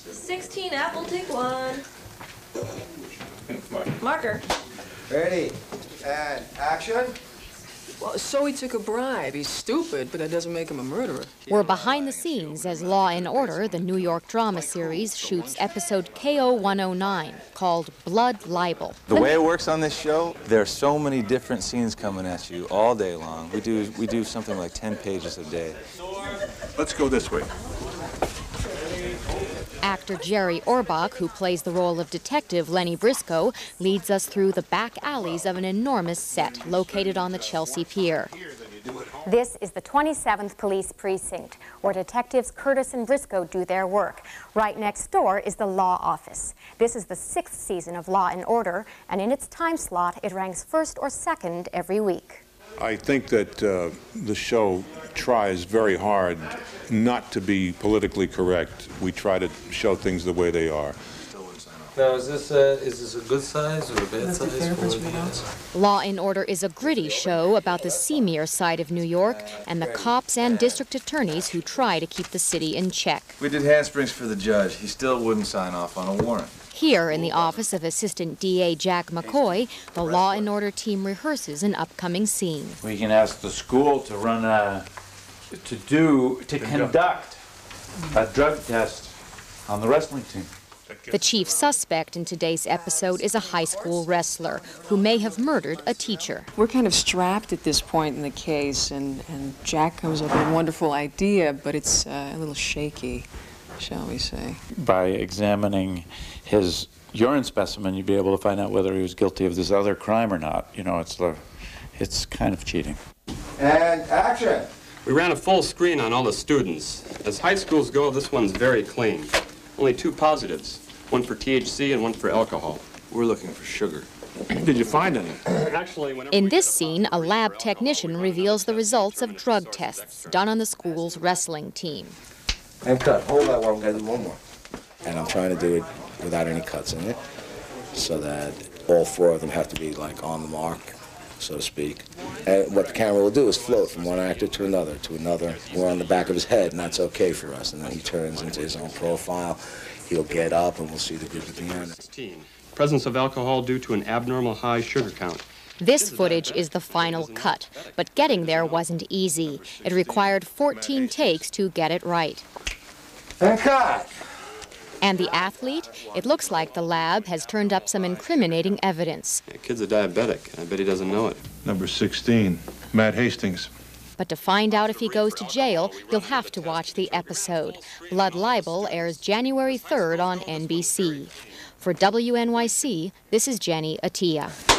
16 apple, take one. Marker. Ready, and action. Well, so he took a bribe. He's stupid, but that doesn't make him a murderer. We're behind the scenes as Law and Order, the New York drama series, shoots episode KO 109 called Blood Libel. The way it works on this show, there are so many different scenes coming at you all day long. We do we do something like 10 pages a day. Let's go this way. Actor Jerry Orbach, who plays the role of Detective Lennie Briscoe, leads us through the back alleys of an enormous set located on the Chelsea Pier. This is the 27th Police Precinct, where detectives Curtis and Briscoe do their work. Right next door is the Law Office. This is the sixth season of Law and Order, and in its time slot, it ranks first or second every week. I think that uh, the show tries very hard not to be politically correct. We try to show things the way they are. Now, is this a, is this a good size or a bad size? For the, Law and Order is a gritty show about the seamier side of New York and the cops and district attorneys who try to keep the city in check. We did handsprings for the judge. He still wouldn't sign off on a warrant. Here in the office of Assistant DA Jack McCoy, the Law and Order team rehearses an upcoming scene. We can ask the school to run a, to do, to conduct a drug test on the wrestling team. The chief suspect in today's episode is a high school wrestler who may have murdered a teacher. We're kind of strapped at this point in the case, and, and Jack comes up with a wonderful idea, but it's uh, a little shaky, shall we say. By examining his urine specimen, you'd be able to find out whether he was guilty of this other crime or not. You know, it's, the, it's kind of cheating. And action. We ran a full screen on all the students. As high schools go, this one's very clean. Only two positives, one for THC and one for alcohol. We're looking for sugar. Did you find any? Actually, In this scene, a lab technician reveals the results of drug tests done on the school's wrestling team. And cut. Hold that one. I'm gonna do one more. and I'm trying to do it without any cuts in it, so that all four of them have to be like on the mark, so to speak. And what the camera will do is float from one actor to another to another. We're on the back of his head, and that's okay for us. And then he turns into his own profile. He'll get up, and we'll see the group at the end. 16. Presence of alcohol due to an abnormal high sugar count. This footage is the final cut, but getting there wasn't easy. It required 14 takes to get it right. And cut. And the athlete? It looks like the lab has turned up some incriminating evidence. The kid's a diabetic. I bet he doesn't know it. Number 16, Matt Hastings. But to find out if he goes to jail, you'll have to watch the episode. Blood Libel airs January 3rd on NBC. For WNYC, this is Jenny Atia.